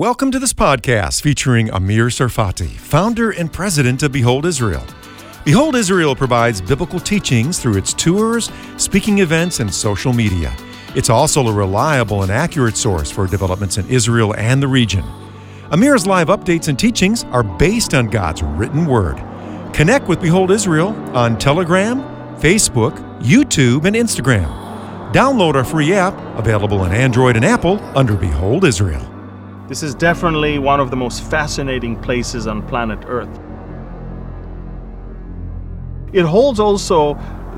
Welcome to this podcast featuring Amir Sarfati, founder and president of Behold Israel. Behold Israel provides biblical teachings through its tours, speaking events, and social media. It's also a reliable and accurate source for developments in Israel and the region. Amir's live updates and teachings are based on God's written word. Connect with Behold Israel on Telegram, Facebook, YouTube, and Instagram. Download our free app, available on Android and Apple under Behold Israel. This is definitely one of the most fascinating places on planet Earth. It holds also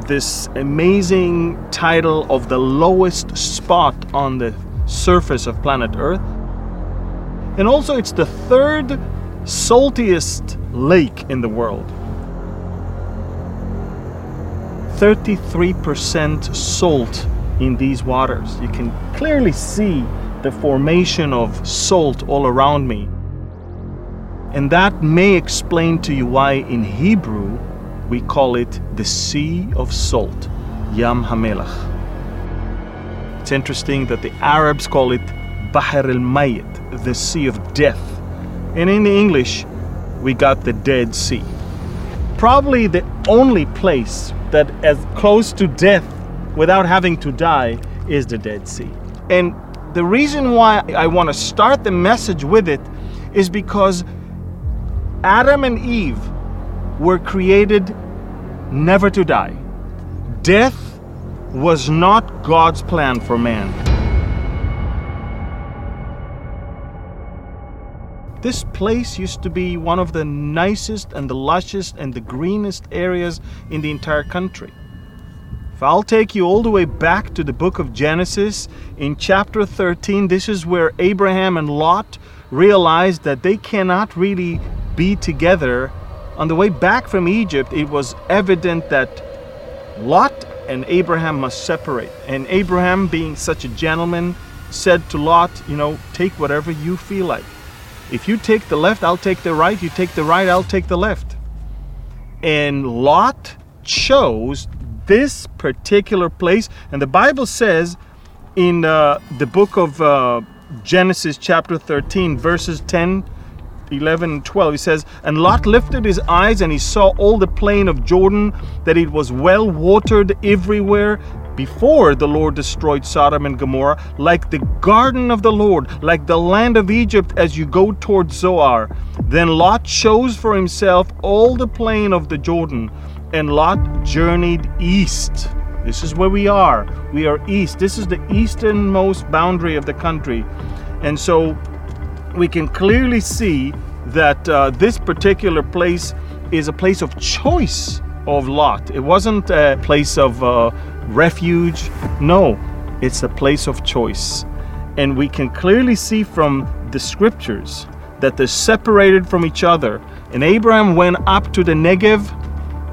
this amazing title of the lowest spot on the surface of planet Earth. And also, it's the third saltiest lake in the world. 33% salt in these waters. You can clearly see the formation of salt all around me. And that may explain to you why in Hebrew we call it the Sea of Salt, Yam HaMelach. It's interesting that the Arabs call it Bahr el Mayit, the Sea of Death. And in English, we got the Dead Sea. Probably the only place that as close to death without having to die is the Dead Sea. And the reason why I want to start the message with it is because Adam and Eve were created never to die. Death was not God's plan for man. This place used to be one of the nicest and the lushest and the greenest areas in the entire country. I'll take you all the way back to the book of Genesis. In chapter 13, this is where Abraham and Lot realized that they cannot really be together. On the way back from Egypt, it was evident that Lot and Abraham must separate. And Abraham, being such a gentleman, said to Lot, You know, take whatever you feel like. If you take the left, I'll take the right. You take the right, I'll take the left. And Lot chose this particular place. And the Bible says in uh, the book of uh, Genesis, chapter 13, verses 10, 11, and 12, he says, And Lot lifted his eyes and he saw all the plain of Jordan, that it was well watered everywhere before the Lord destroyed Sodom and Gomorrah, like the garden of the Lord, like the land of Egypt as you go towards Zoar. Then Lot chose for himself all the plain of the Jordan and Lot journeyed east. This is where we are. We are east. This is the easternmost boundary of the country. And so we can clearly see that uh, this particular place is a place of choice of Lot. It wasn't a place of uh, refuge. No, it's a place of choice. And we can clearly see from the scriptures that they're separated from each other. And Abraham went up to the Negev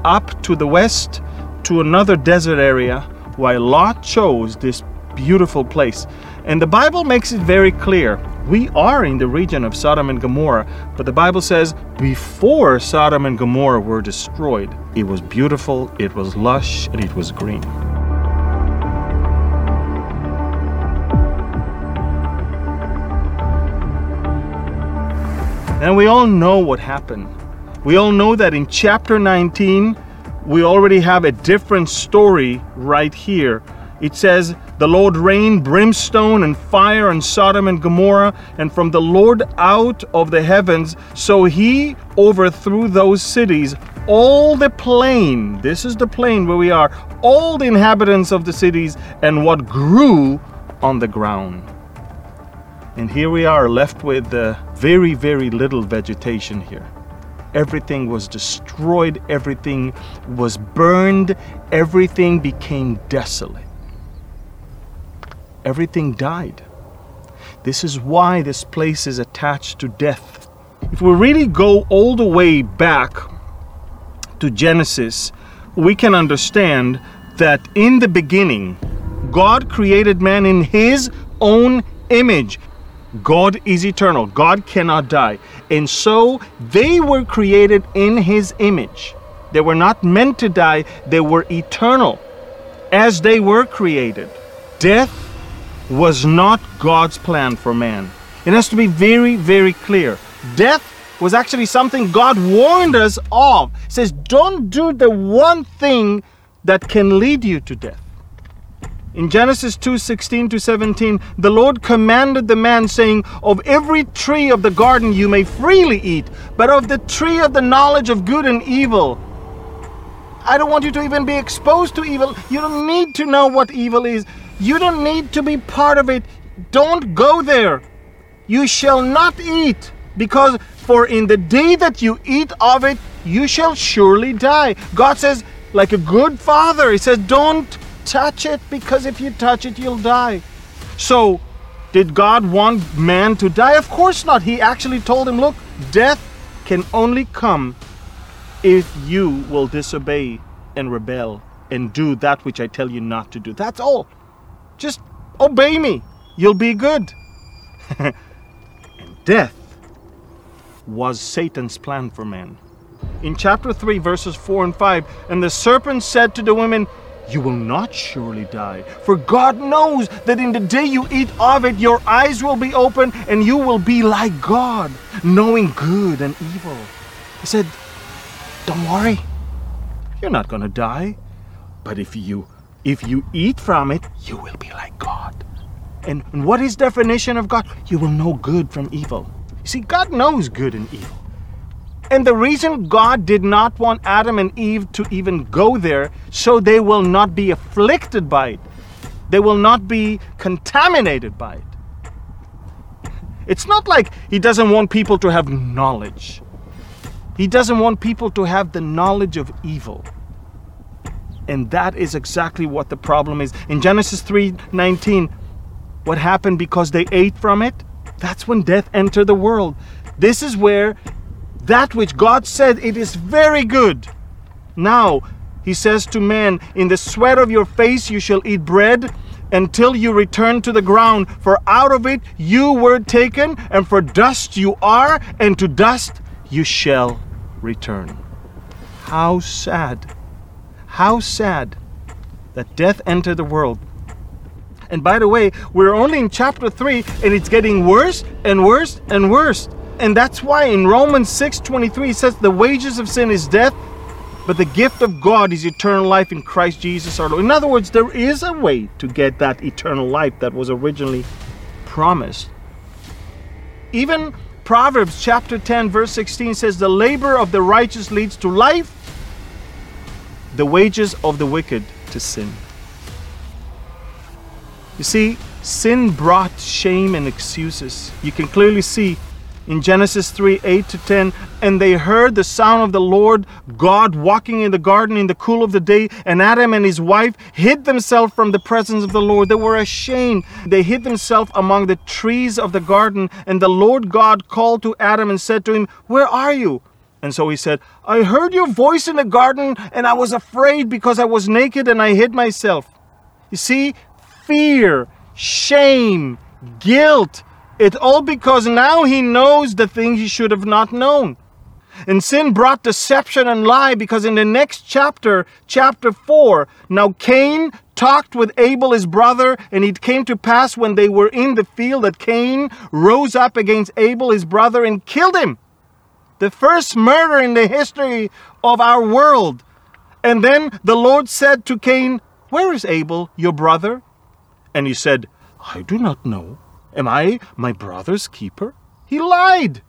up to the west to another desert area while Lot chose this beautiful place. And the Bible makes it very clear. We are in the region of Sodom and Gomorrah, but the Bible says before Sodom and Gomorrah were destroyed, it was beautiful, it was lush, and it was green. And we all know what happened we all know that in chapter 19, we already have a different story right here. It says, The Lord rained brimstone and fire on Sodom and Gomorrah, and from the Lord out of the heavens. So he overthrew those cities, all the plain. This is the plain where we are, all the inhabitants of the cities, and what grew on the ground. And here we are left with uh, very, very little vegetation here everything was destroyed, everything was burned, everything became desolate. Everything died. This is why this place is attached to death. If we really go all the way back to Genesis, we can understand that in the beginning, God created man in his own image. God is eternal. God cannot die. And so they were created in his image. They were not meant to die, they were eternal as they were created. Death was not God's plan for man. It has to be very, very clear. Death was actually something God warned us of. Says, Don't do the one thing that can lead you to death. In Genesis 2 16 to 17, the Lord commanded the man, saying, Of every tree of the garden you may freely eat, but of the tree of the knowledge of good and evil, I don't want you to even be exposed to evil. You don't need to know what evil is. You don't need to be part of it. Don't go there. You shall not eat, because for in the day that you eat of it, you shall surely die. God says, like a good father, He says, Don't touch it, because if you touch it, you'll die. So, did God want man to die? Of course not. He actually told him, Look, death can only come if you will disobey and rebel and do that which I tell you not to do. That's all. Just obey me. You'll be good. and death was Satan's plan for man. In chapter 3, verses 4 and 5, and the serpent said to the women, You will not surely die, for God knows that in the day you eat of it, your eyes will be open and you will be like God, knowing good and evil. He said, don't worry. You're not going to die. But if you if you eat from it, you will be like God. And, what is definition of God? You will know good from evil. You see, God knows good and evil. And the reason God did not want Adam and Eve to even go there, so they will not be afflicted by it. They will not be contaminated by it. It's not like He doesn't want people to have knowledge. He doesn't want people to have the knowledge of evil. And that is exactly what the problem is. In Genesis 3:19, what happened because they ate from it? That's when death entered the world. This is where that which God said it is very good. Now, he says to man, In the sweat of your face you shall eat bread until you return to the ground, for out of it you were taken, and for dust you are, and to dust you shall return. How sad, how sad that death entered the world. And by the way, we're only in chapter 3 and it's getting worse and worse and worse. And that's why in Romans 6:23 it says the wages of sin is death, but the gift of God is eternal life in Christ Jesus our Lord. In other words, there is a way to get that eternal life that was originally promised. Even Proverbs chapter 10, verse 16 says, The labor of the righteous leads to life, the wages of the wicked to sin. You see, sin brought shame and excuses. You can clearly see in Genesis 3 8 to 10. And they heard the sound of the Lord God walking in the garden in the cool of the day. And Adam and his wife hid themselves from the presence of the Lord. They were ashamed. They hid themselves among the trees of the garden. And the Lord God called to Adam and said to him, Where are you? And so he said, I heard your voice in the garden, and I was afraid because I was naked and I hid myself. You see, fear, shame, guilt, it's all because now he knows the things he should have not known. And sin brought deception and lie because in the next chapter, chapter 4, now Cain talked with Abel his brother, and it came to pass when they were in the field that Cain rose up against Abel his brother and killed him. The first murder in the history of our world. And then the Lord said to Cain, Where is Abel, your brother? And he said, I do not know. Am I my brother's keeper? He lied.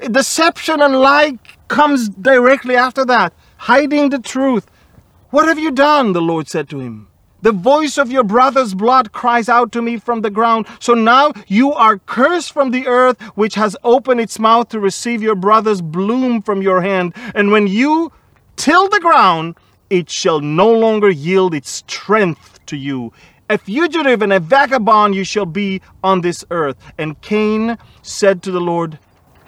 Deception and lie comes directly after that, hiding the truth. What have you done? The Lord said to him. The voice of your brother's blood cries out to me from the ground. So now you are cursed from the earth, which has opened its mouth to receive your brother's bloom from your hand. And when you till the ground, it shall no longer yield its strength to you. A fugitive and a vagabond you shall be on this earth. And Cain said to the Lord,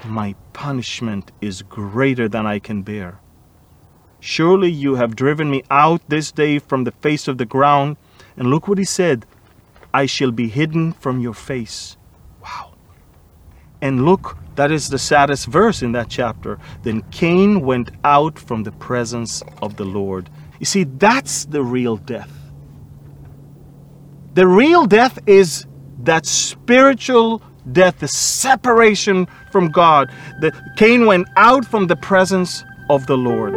My punishment is greater than I can bear. Surely you have driven me out this day from the face of the ground. And look what he said I shall be hidden from your face. Wow. And look, that is the saddest verse in that chapter. Then Cain went out from the presence of the Lord. You see, that's the real death. The real death is that spiritual death, the separation from God. The, Cain went out from the presence of the Lord.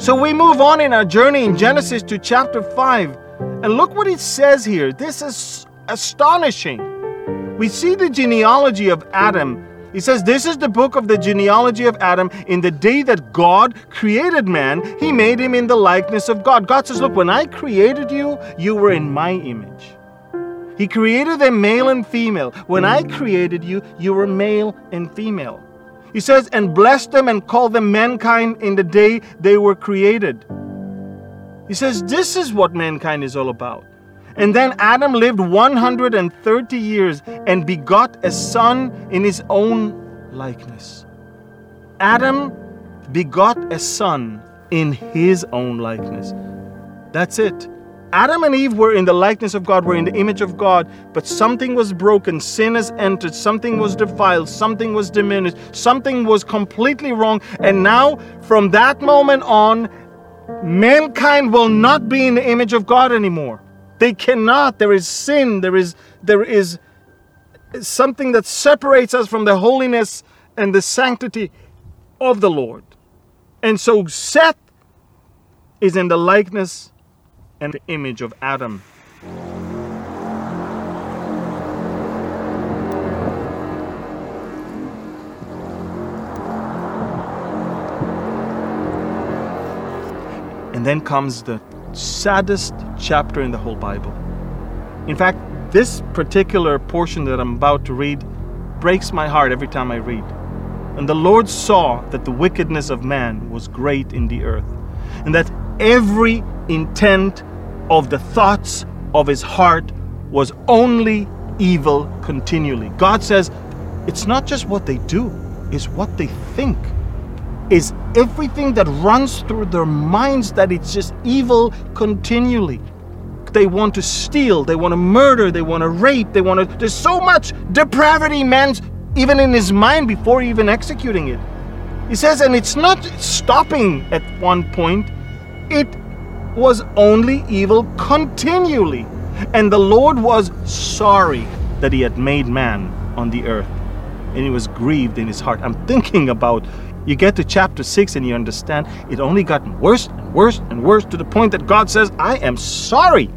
So we move on in our journey in Genesis to chapter 5. And look what it says here. This is astonishing. We see the genealogy of Adam. He says, This is the book of the genealogy of Adam. In the day that God created man, he made him in the likeness of God. God says, Look, when I created you, you were in my image. He created them male and female. When I created you, you were male and female. He says, and blessed them and called them mankind in the day they were created. He says, this is what mankind is all about. And then Adam lived 130 years and begot a son in his own likeness. Adam begot a son in his own likeness. That's it. Adam and Eve were in the likeness of God, were in the image of God, but something was broken. Sin has entered. Something was defiled. Something was diminished. Something was completely wrong. And now, from that moment on, mankind will not be in the image of God anymore. They cannot. There is sin. There is, there is something that separates us from the holiness and the sanctity of the Lord. And so Seth is in the likeness and the image of Adam. And then comes the saddest chapter in the whole Bible. In fact, this particular portion that I'm about to read breaks my heart every time I read. And the Lord saw that the wickedness of man was great in the earth, and that every intent of the thoughts of his heart was only evil continually. God says it's not just what they do, it's what they think. Is everything that runs through their minds that it's just evil continually. They want to steal, they want to murder, they want to rape, they want to. There's so much depravity, man's even in his mind before even executing it. He says, and it's not stopping at one point, it was only evil continually. And the Lord was sorry that he had made man on the earth. And he was grieved in his heart. I'm thinking about you get to chapter 6 and you understand it only got worse and worse and worse to the point that God says, I am sorry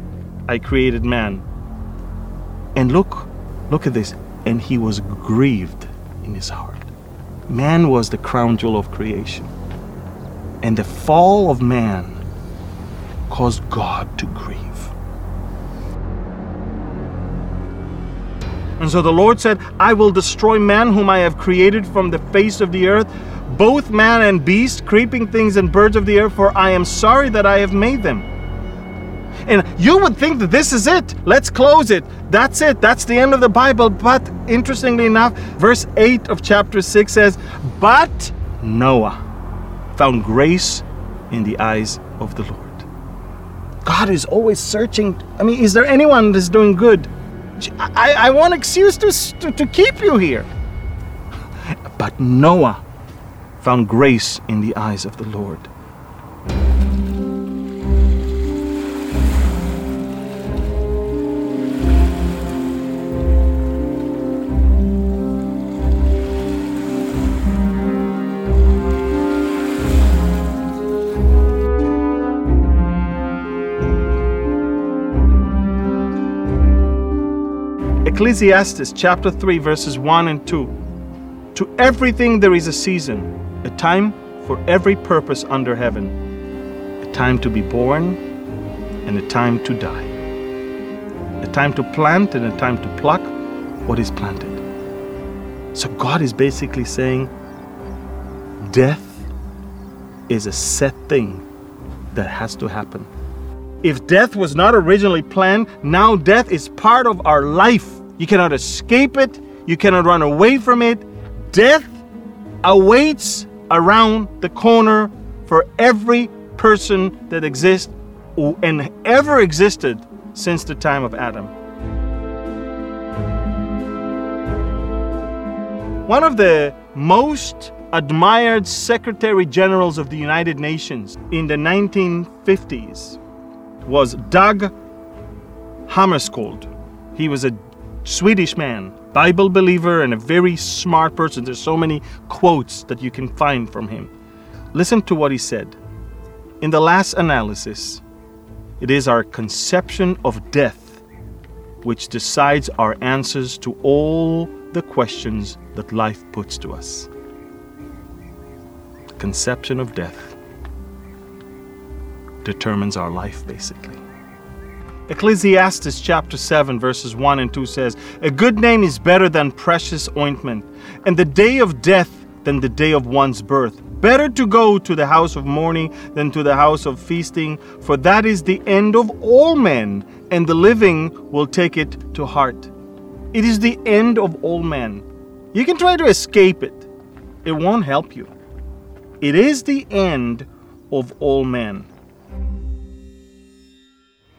I created man. And look, look at this. And he was grieved in his heart. Man was the crown jewel of creation. And the fall of man caused God to grieve. And so the Lord said, I will destroy man whom I have created from the face of the earth, both man and beast, creeping things and birds of the air, for I am sorry that I have made them. And you would think that this is it. Let's close it. That's it. That's the end of the Bible. But interestingly enough, verse 8 of chapter 6 says, But Noah found grace in the eyes of the Lord. God is always searching. I mean, is there anyone that's doing good? I, I want excuse to, to, to keep you here. But Noah found grace in the eyes of the Lord. Ecclesiastes chapter 3, verses 1 and 2. To everything there is a season, a time for every purpose under heaven, a time to be born and a time to die, a time to plant and a time to pluck what is planted. So God is basically saying death is a set thing that has to happen. If death was not originally planned, now death is part of our life. You cannot escape it. You cannot run away from it. Death awaits around the corner for every person that exists and ever existed since the time of Adam. One of the most admired Secretary Generals of the United Nations in the 1950s was Dag Hammarskjöld. He was a Swedish man, Bible believer, and a very smart person. There's so many quotes that you can find from him. Listen to what he said. In the last analysis, it is our conception of death which decides our answers to all the questions that life puts to us. Conception of death determines our life, basically. Ecclesiastes chapter 7, verses 1 and 2 says, A good name is better than precious ointment, and the day of death than the day of one's birth. Better to go to the house of mourning than to the house of feasting, for that is the end of all men, and the living will take it to heart. It is the end of all men. You can try to escape it, it won't help you. It is the end of all men.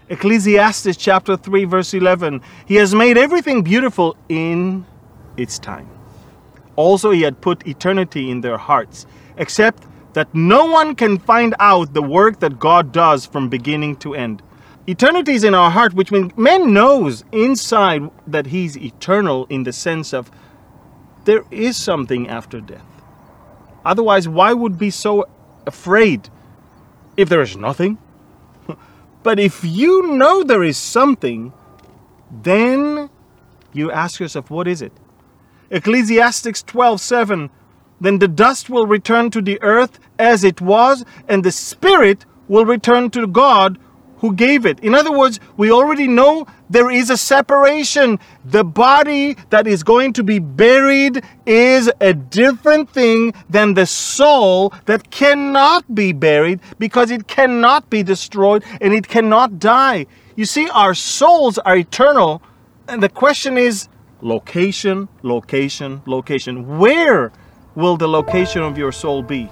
Ecclesiastes chapter 3, verse 11 He has made everything beautiful in its time. Also, He had put eternity in their hearts, except that no one can find out the work that God does from beginning to end. Eternity is in our heart, which means man knows inside that He's eternal in the sense of there is something after death. Otherwise, why would be so afraid if there is nothing? But if you know there is something, then you ask yourself, what is it? Ecclesiastes 12:7 Then the dust will return to the earth as it was, and the spirit will return to God who gave it. In other words, we already know there is a separation. The body that is going to be buried is a different thing than the soul that cannot be buried because it cannot be destroyed and it cannot die. You see, our souls are eternal, and the question is location, location, location. Where will the location of your soul be?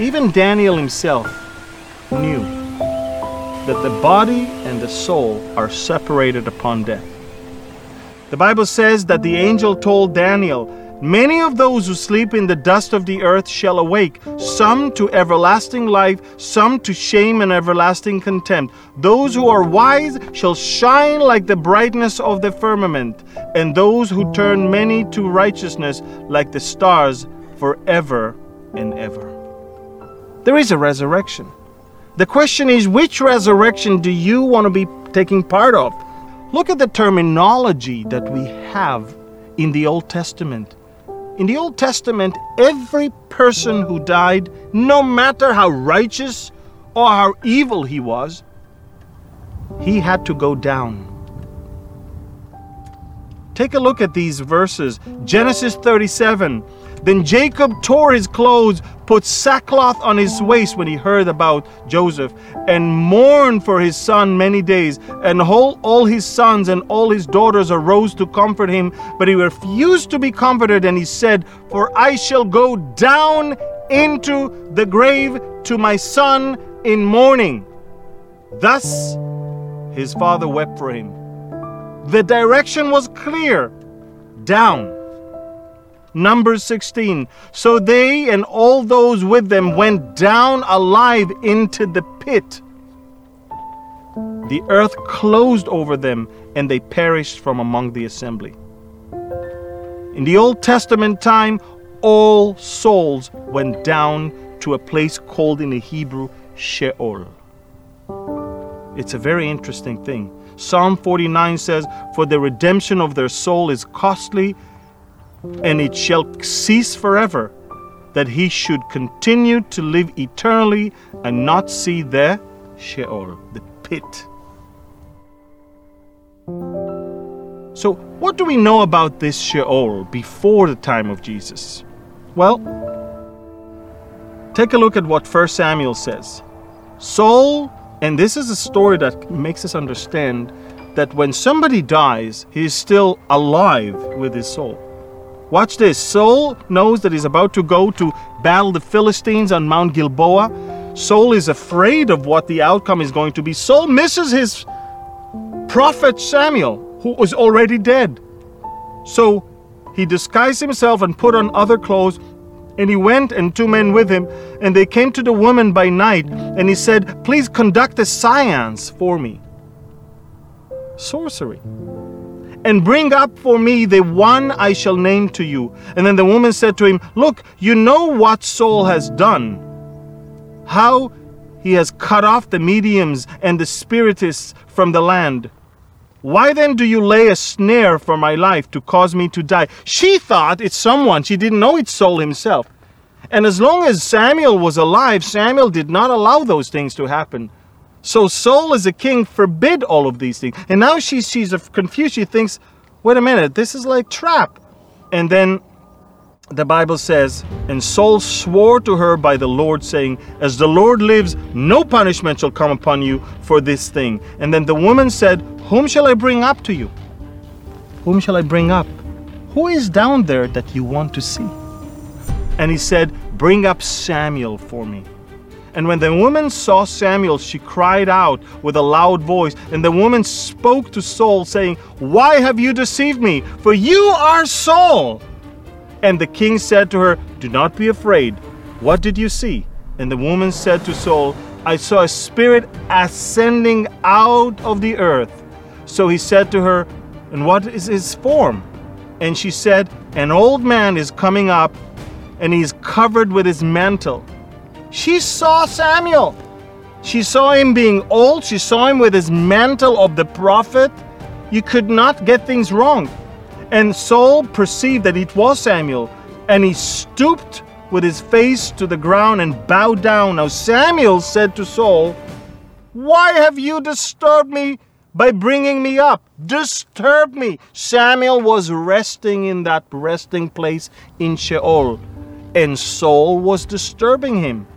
Even Daniel himself knew that the body and the soul are separated upon death. The Bible says that the angel told Daniel, Many of those who sleep in the dust of the earth shall awake, some to everlasting life, some to shame and everlasting contempt. Those who are wise shall shine like the brightness of the firmament, and those who turn many to righteousness like the stars forever and ever. There is a resurrection. The question is, which resurrection do you want to be taking part of? Look at the terminology that we have in the Old Testament. In the Old Testament, every person who died, no matter how righteous or how evil he was, he had to go down. Take a look at these verses. Genesis 37 then Jacob tore his clothes, put sackcloth on his waist when he heard about Joseph, and mourned for his son many days. And all, his sons and all his daughters arose to comfort him, but he refused to be comforted, and he said, For I shall go down into the grave to my son in mourning. Thus his father wept for him. The direction was clear down. Numbers 16. So they and all those with them went down alive into the pit. The earth closed over them, and they perished from among the assembly. In the Old Testament time, all souls went down to a place called in the Hebrew Sheol. It's a very interesting thing. Psalm 49 says, For the redemption of their soul is costly and it shall cease forever, that he should continue to live eternally and not see the Sheol, the pit. So, what do we know about this Sheol before the time of Jesus? Well, take a look at what 1 Samuel says. Saul, and this is a story that makes us understand that when somebody dies, he is still alive with his soul. Watch this. Saul knows that he's about to go to battle the Philistines on Mount Gilboa. Saul is afraid of what the outcome is going to be. Saul misses his prophet Samuel, who was already dead. So he disguised himself and put on other clothes and he went and two men with him, and they came to the woman by night, and he said, Please conduct a seance for me. Sorcery. And bring up for me the one I shall name to you. And then the woman said to him, Look, you know what Saul has done. How he has cut off the mediums and the spiritists from the land. Why then do you lay a snare for my life to cause me to die? She thought it's someone. She didn't know it's Saul himself. And as long as Samuel was alive, Samuel did not allow those things to happen. So Saul, as a king, forbid all of these things. And now she, she's confused. She thinks, wait a minute, this is like trap. And then the Bible says, And Saul swore to her by the Lord, saying, As the Lord lives, no punishment shall come upon you for this thing. And then the woman said, Whom shall I bring up to you? Whom shall I bring up? Who is down there that you want to see? And he said, Bring up Samuel for me. And when the woman saw Samuel, she cried out with a loud voice. And the woman spoke to Saul, saying, Why have you deceived me? For you are Saul. And the king said to her, Do not be afraid. What did you see? And the woman said to Saul, I saw a spirit ascending out of the earth. So he said to her, And what is his form? And she said, An old man is coming up, and he is covered with his mantle. She saw Samuel. She saw him being old. She saw him with his mantle of the prophet. You could not get things wrong. And Saul perceived that it was Samuel, and he stooped with his face to the ground and bowed down. Now Samuel said to Saul, Why have you disturbed me by bringing me up? Disturb me. Samuel was resting in that resting place in Sheol, and Saul was disturbing him.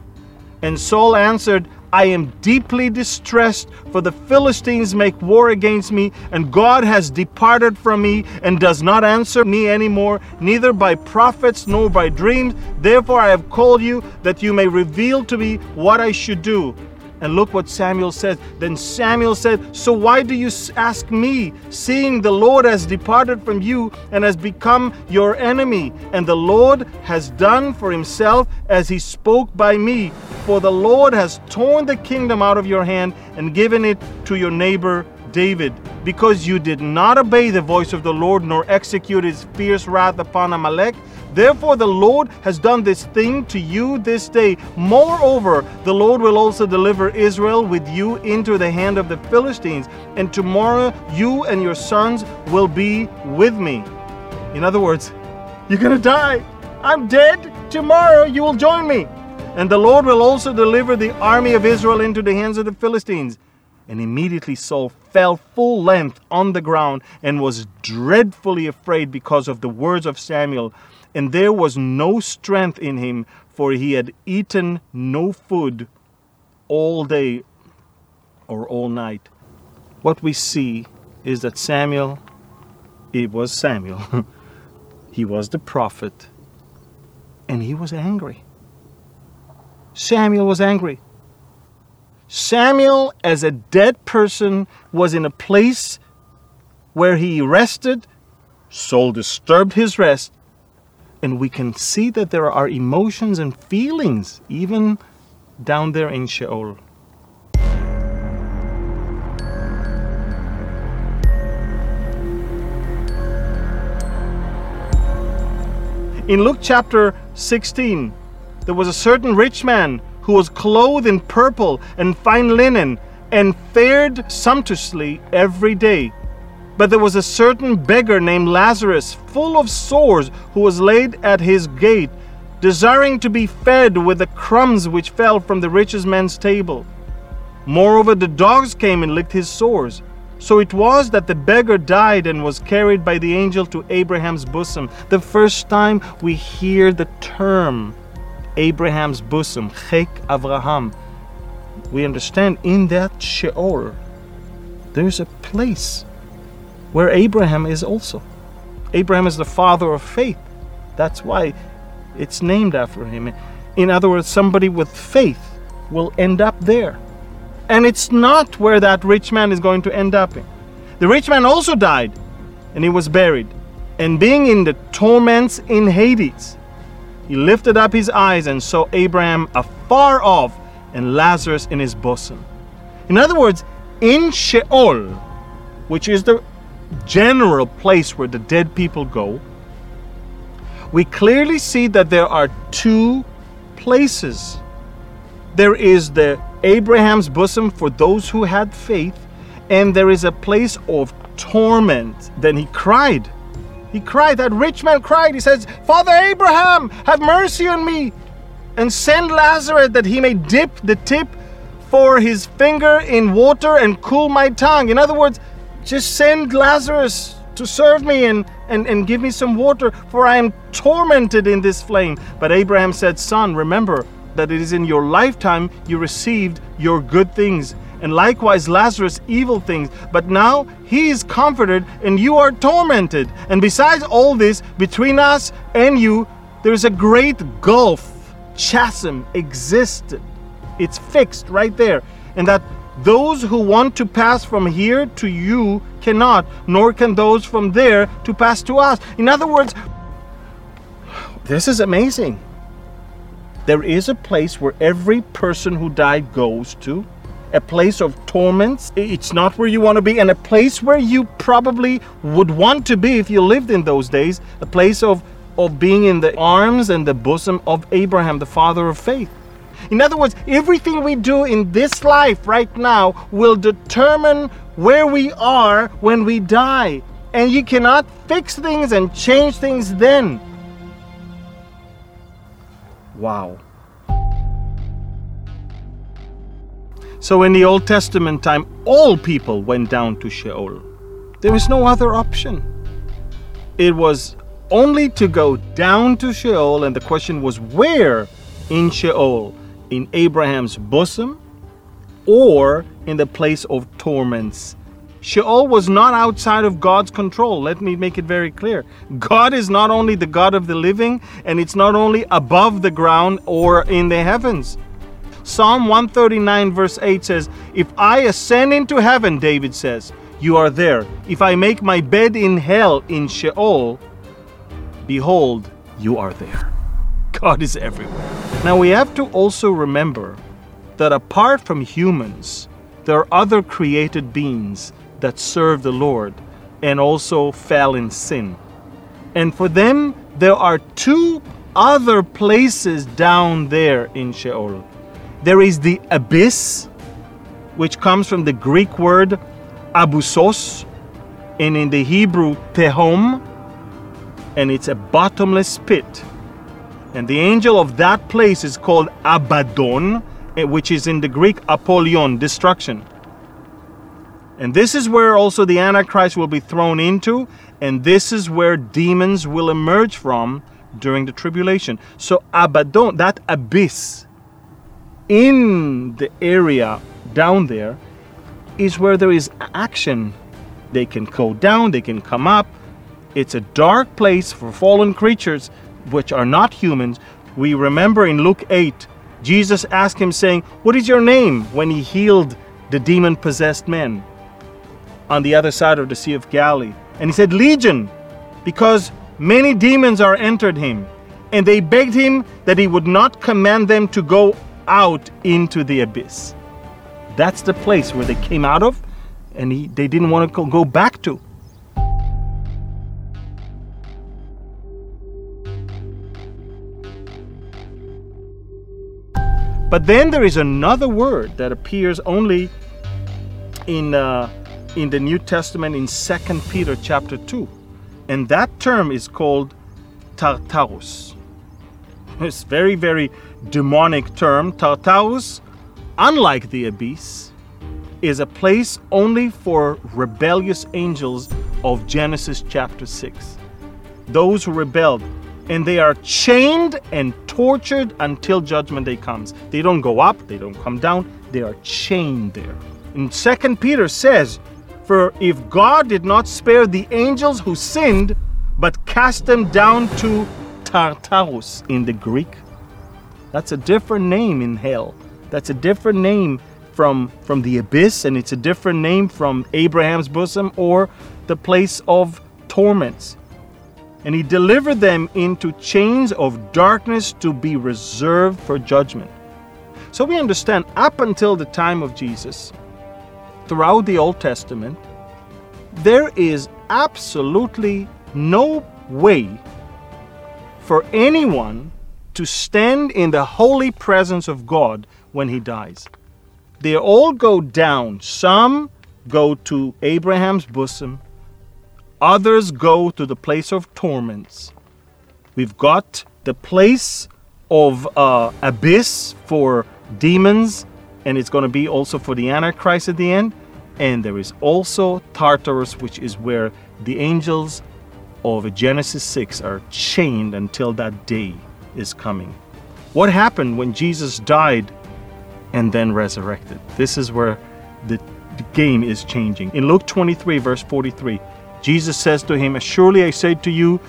And Saul answered, I am deeply distressed, for the Philistines make war against me, and God has departed from me and does not answer me anymore, neither by prophets nor by dreams. Therefore I have called you, that you may reveal to me what I should do. And look what Samuel says. Then Samuel said, So why do you ask me, seeing the Lord has departed from you and has become your enemy? And the Lord has done for himself as he spoke by me. For the Lord has torn the kingdom out of your hand and given it to your neighbor David, because you did not obey the voice of the Lord nor execute his fierce wrath upon Amalek. Therefore, the Lord has done this thing to you this day. Moreover, the Lord will also deliver Israel with you into the hand of the Philistines, and tomorrow you and your sons will be with me. In other words, you're gonna die. I'm dead. Tomorrow you will join me. And the Lord will also deliver the army of Israel into the hands of the Philistines. And immediately Saul fell full length on the ground and was dreadfully afraid because of the words of Samuel. And there was no strength in him, for he had eaten no food all day or all night. What we see is that Samuel, it was Samuel, he was the prophet, and he was angry. Samuel was angry. Samuel, as a dead person, was in a place where he rested. Saul disturbed his rest. And we can see that there are emotions and feelings even down there in Sheol. In Luke chapter 16, there was a certain rich man who was clothed in purple and fine linen, and fared sumptuously every day. But there was a certain beggar named Lazarus, full of sores, who was laid at his gate, desiring to be fed with the crumbs which fell from the richest man's table. Moreover, the dogs came and licked his sores. So it was that the beggar died and was carried by the angel to Abraham's bosom. The first time we hear the term Abraham's bosom, Chek Avraham, we understand in that Sheol, there's a place where Abraham is also. Abraham is the father of faith. That's why it's named after him. In other words, somebody with faith will end up there. And it's not where that rich man is going to end up in. The rich man also died and he was buried. And being in the torments in Hades, he lifted up his eyes and saw Abraham afar off and Lazarus in his bosom. In other words, in Sheol, which is the general place where the dead people go, we clearly see that there are two places. There is the Abraham's bosom for those who had faith, and there is a place of torment. Then he cried. He cried, that rich man cried. He says, Father Abraham, have mercy on me, and send Lazarus that he may dip the tip for his finger in water and cool my tongue. In other words, just send Lazarus to serve me and, and, and give me some water, for I am tormented in this flame. But Abraham said, Son, remember that it is in your lifetime you received your good things, and likewise Lazarus evil things. But now he is comforted, and you are tormented. And besides all this, between us and you, there is a great gulf, chasm existed. It's fixed right there. And that those who want to pass from here to you cannot, nor can those from there to pass to us. In other words, this is amazing. There is a place where every person who died goes to, a place of torments. It's not where you want to be, and a place where you probably would want to be if you lived in those days, a place of, of being in the arms and the bosom of Abraham, the father of faith. In other words, everything we do in this life right now will determine where we are when we die. And you cannot fix things and change things then. Wow. So in the Old Testament time, all people went down to Sheol. There was no other option. It was only to go down to Sheol, and the question was where in Sheol? In Abraham's bosom or in the place of torments. Sheol was not outside of God's control. Let me make it very clear. God is not only the God of the living, and it's not only above the ground or in the heavens. Psalm 139, verse 8 says, If I ascend into heaven, David says, you are there. If I make my bed in hell, in Sheol, behold, you are there. God is everywhere. Now we have to also remember that apart from humans, there are other created beings that serve the Lord and also fell in sin. And for them, there are two other places down there in Sheol. There is the abyss, which comes from the Greek word abusos, and in the Hebrew tehom, and it's a bottomless pit and the angel of that place is called Abaddon, eh, which is in the Greek Apollyon, destruction. And this is where also the Antichrist will be thrown into, and this is where demons will emerge from during the tribulation. So, Abaddon, that abyss in the area down there, is where there is action. They can go down, they can come up. It's a dark place for fallen creatures which are not humans, we remember in Luke 8, Jesus asked him, saying, What is your name? when he healed the demon possessed men on the other side of the Sea of Galilee. And he said, Legion, because many demons are entered him. And they begged him that he would not command them to go out into the abyss. That's the place where they came out of, and he, they didn't want to go back to. But then there is another word that appears only in uh, in the New Testament in Second Peter chapter 2. And that term is called Tartarus. It's very, very demonic term. Tartarus, unlike the abyss, is a place only for rebellious angels of Genesis chapter 6. Those who rebelled and they are chained and tortured until judgment day comes. They don't go up, they don't come down, they are chained there. And Second Peter says, For if God did not spare the angels who sinned, but cast them down to Tartarus in the Greek. That's a different name in hell. That's a different name from, from the abyss, and it's a different name from Abraham's bosom or the place of torments. And he delivered them into chains of darkness to be reserved for judgment. So we understand up until the time of Jesus, throughout the Old Testament, there is absolutely no way for anyone to stand in the holy presence of God when he dies. They all go down. Some go to Abraham's bosom, others go to the place of torments. We've got the place of uh, abyss for demons, and it's going to be also for the Antichrist at the end. And there is also Tartarus, which is where the angels of Genesis 6 are chained until that day is coming. What happened when Jesus died and then resurrected? This is where the, the game is changing. In Luke 23, verse 43, Jesus says to him, Surely I say to you,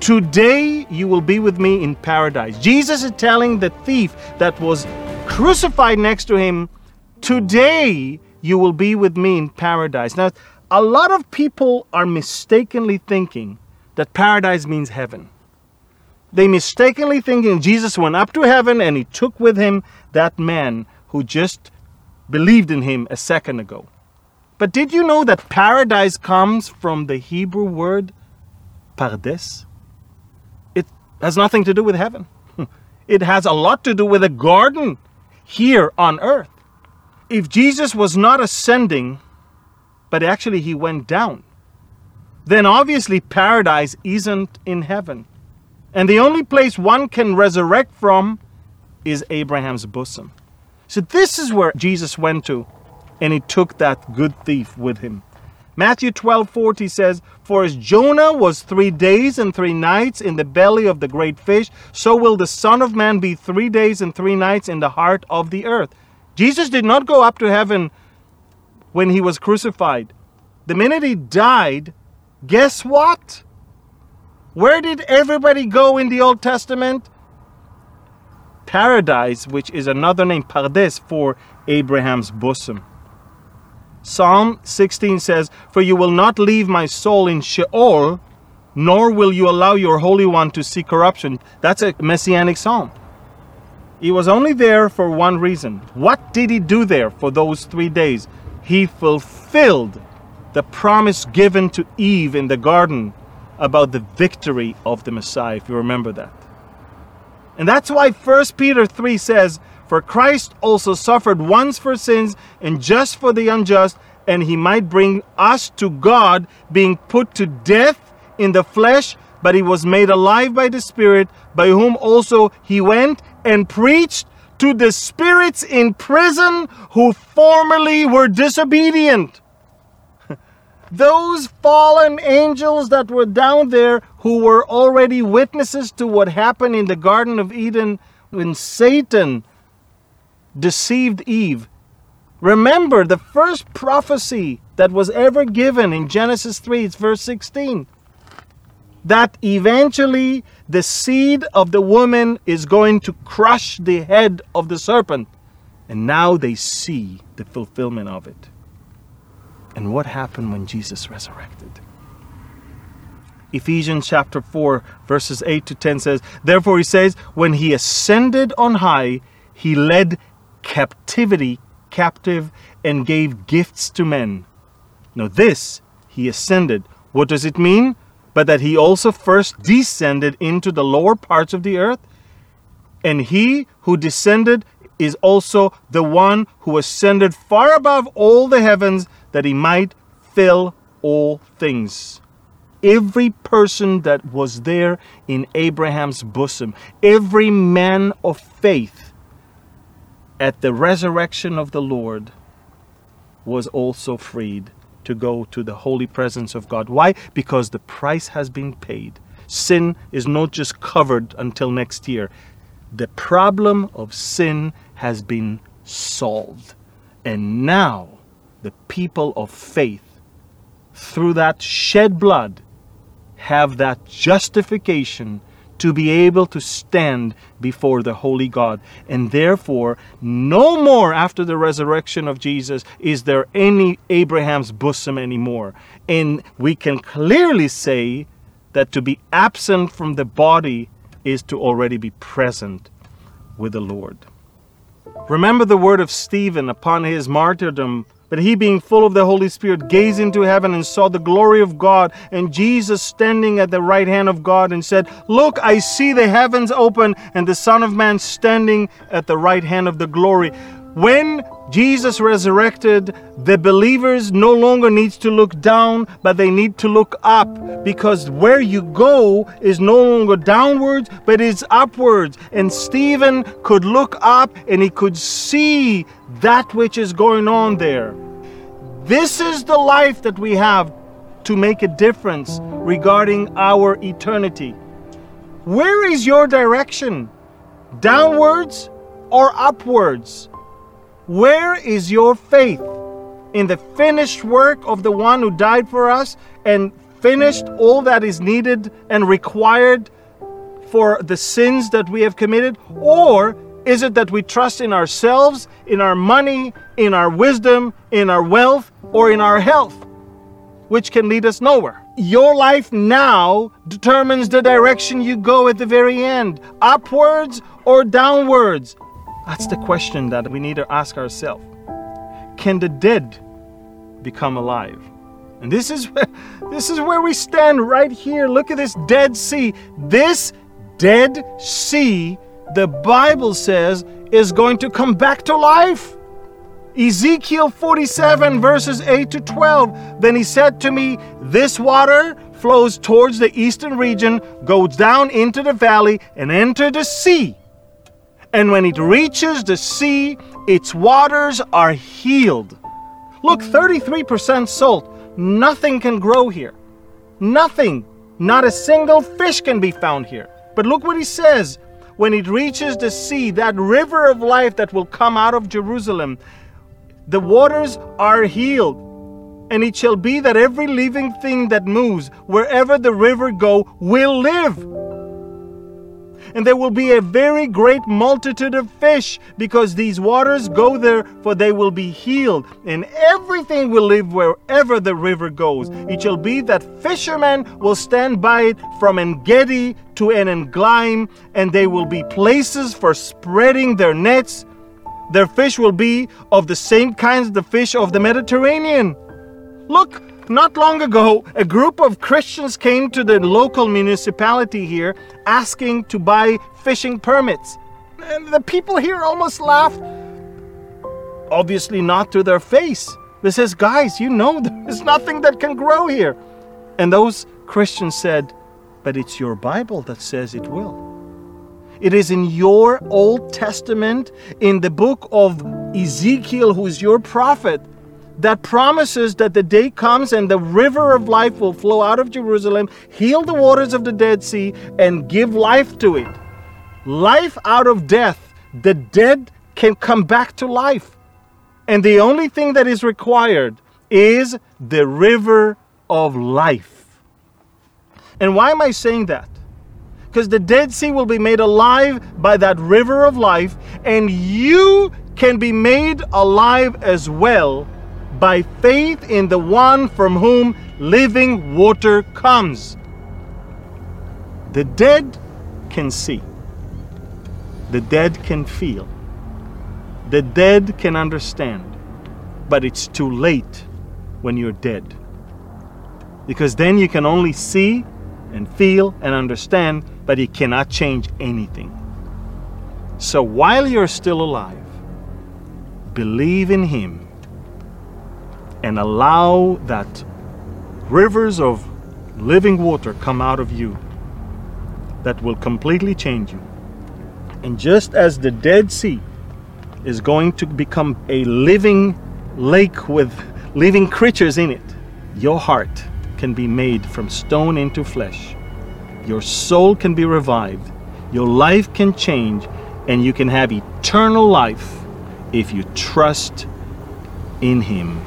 Today you will be with me in paradise. Jesus is telling the thief that was crucified next to him, Today you will be with me in paradise. Now, a lot of people are mistakenly thinking that paradise means heaven. They mistakenly thinking Jesus went up to heaven and he took with him that man who just believed in him a second ago. But did you know that paradise comes from the Hebrew word pardes? It has nothing to do with heaven. It has a lot to do with a garden here on earth. If Jesus was not ascending, but actually he went down, then obviously paradise isn't in heaven. And the only place one can resurrect from is Abraham's bosom. So this is where Jesus went to, and he took that good thief with him. Matthew 12 40 says, For as Jonah was three days and three nights in the belly of the great fish, so will the Son of Man be three days and three nights in the heart of the earth. Jesus did not go up to heaven when he was crucified. The minute he died, guess what? Where did everybody go in the Old Testament? Paradise, which is another name, Pardes, for Abraham's bosom. Psalm 16 says, For you will not leave my soul in Sheol, nor will you allow your Holy One to see corruption. That's a messianic psalm. He was only there for one reason. What did he do there for those three days? He fulfilled the promise given to Eve in the garden about the victory of the Messiah, if you remember that. And that's why 1 Peter 3 says, for Christ also suffered once for sins and just for the unjust, and he might bring us to God, being put to death in the flesh, but he was made alive by the Spirit, by whom also he went and preached to the spirits in prison who formerly were disobedient. Those fallen angels that were down there who were already witnesses to what happened in the Garden of Eden when Satan deceived Eve. Remember the first prophecy that was ever given in Genesis 3, it's verse 16. That eventually the seed of the woman is going to crush the head of the serpent. And now they see the fulfillment of it. And what happened when Jesus resurrected? Ephesians chapter 4, verses 8 to 10 says, Therefore he says, When he ascended on high, he led captivity captive and gave gifts to men. Now, this he ascended. What does it mean? But that he also first descended into the lower parts of the earth. And he who descended is also the one who ascended far above all the heavens that he might fill all things. Every person that was there in Abraham's bosom, every man of faith, at the resurrection of the Lord was also freed to go to the holy presence of God. Why? Because the price has been paid. Sin is not just covered until next year. The problem of sin has been solved. And now the people of faith, through that shed blood, have that justification to be able to stand before the holy God. And therefore, no more after the resurrection of Jesus is there any Abraham's bosom anymore. And we can clearly say that to be absent from the body is to already be present with the Lord. Remember the word of Stephen upon his martyrdom but he, being full of the Holy Spirit, gazed into heaven and saw the glory of God and Jesus standing at the right hand of God and said, Look, I see the heavens open and the Son of Man standing at the right hand of the glory. When Jesus resurrected, the believers no longer need to look down, but they need to look up because where you go is no longer downwards, but it's upwards. And Stephen could look up and he could see that which is going on there. This is the life that we have to make a difference regarding our eternity. Where is your direction? Downwards or upwards? Where is your faith? In the finished work of the one who died for us and finished all that is needed and required for the sins that we have committed? Or is it that we trust in ourselves, in our money, in our wisdom, in our wealth, or in our health, which can lead us nowhere? Your life now determines the direction you go at the very end upwards or downwards. That's the question that we need to ask ourselves. Can the dead become alive? And this is where, this is where we stand right here. Look at this Dead Sea. This Dead Sea, the Bible says, is going to come back to life. Ezekiel 47, verses 8 to 12. Then he said to me, This water flows towards the eastern region, goes down into the valley, and enter the sea. And when it reaches the sea, its waters are healed. Look, 33% salt. Nothing can grow here. Nothing. Not a single fish can be found here. But look what he says. When it reaches the sea, that river of life that will come out of Jerusalem, the waters are healed. And it shall be that every living thing that moves, wherever the river go, will live and there will be a very great multitude of fish, because these waters go there, for they will be healed, and everything will live wherever the river goes. It shall be that fishermen will stand by it from En Gedi to En Eglaim, and they will be places for spreading their nets. Their fish will be of the same kinds as the fish of the Mediterranean. Look, not long ago, a group of Christians came to the local municipality here asking to buy fishing permits. And the people here almost laughed. Obviously, not to their face. They says, Guys, you know there's nothing that can grow here. And those Christians said, But it's your Bible that says it will. It is in your Old Testament, in the book of Ezekiel, who is your prophet, that promises that the day comes and the river of life will flow out of Jerusalem, heal the waters of the Dead Sea, and give life to it. Life out of death. The dead can come back to life. And the only thing that is required is the river of life. And why am I saying that? Because the Dead Sea will be made alive by that river of life, and you can be made alive as well by faith in the one from whom living water comes. The dead can see, the dead can feel, the dead can understand, but it's too late when you're dead. Because then you can only see and feel and understand, but you cannot change anything. So while you're still alive, believe in Him and allow that rivers of living water come out of you that will completely change you. And just as the Dead Sea is going to become a living lake with living creatures in it, your heart can be made from stone into flesh. Your soul can be revived. Your life can change, and you can have eternal life if you trust in Him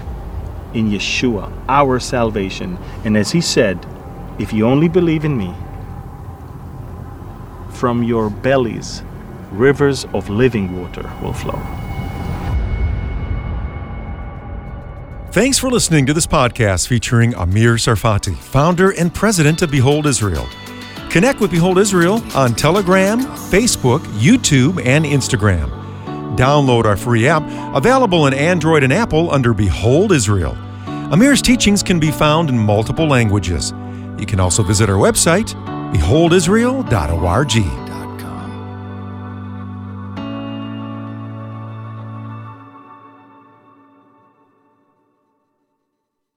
in Yeshua, our salvation. And as he said, if you only believe in me, from your bellies rivers of living water will flow. Thanks for listening to this podcast featuring Amir Tsarfati, founder and president of Behold Israel. Connect with Behold Israel on Telegram, Facebook, YouTube, and Instagram. Download our free app, available in Android and Apple under Behold Israel. Amir's teachings can be found in multiple languages. You can also visit our website, beholdisrael.org.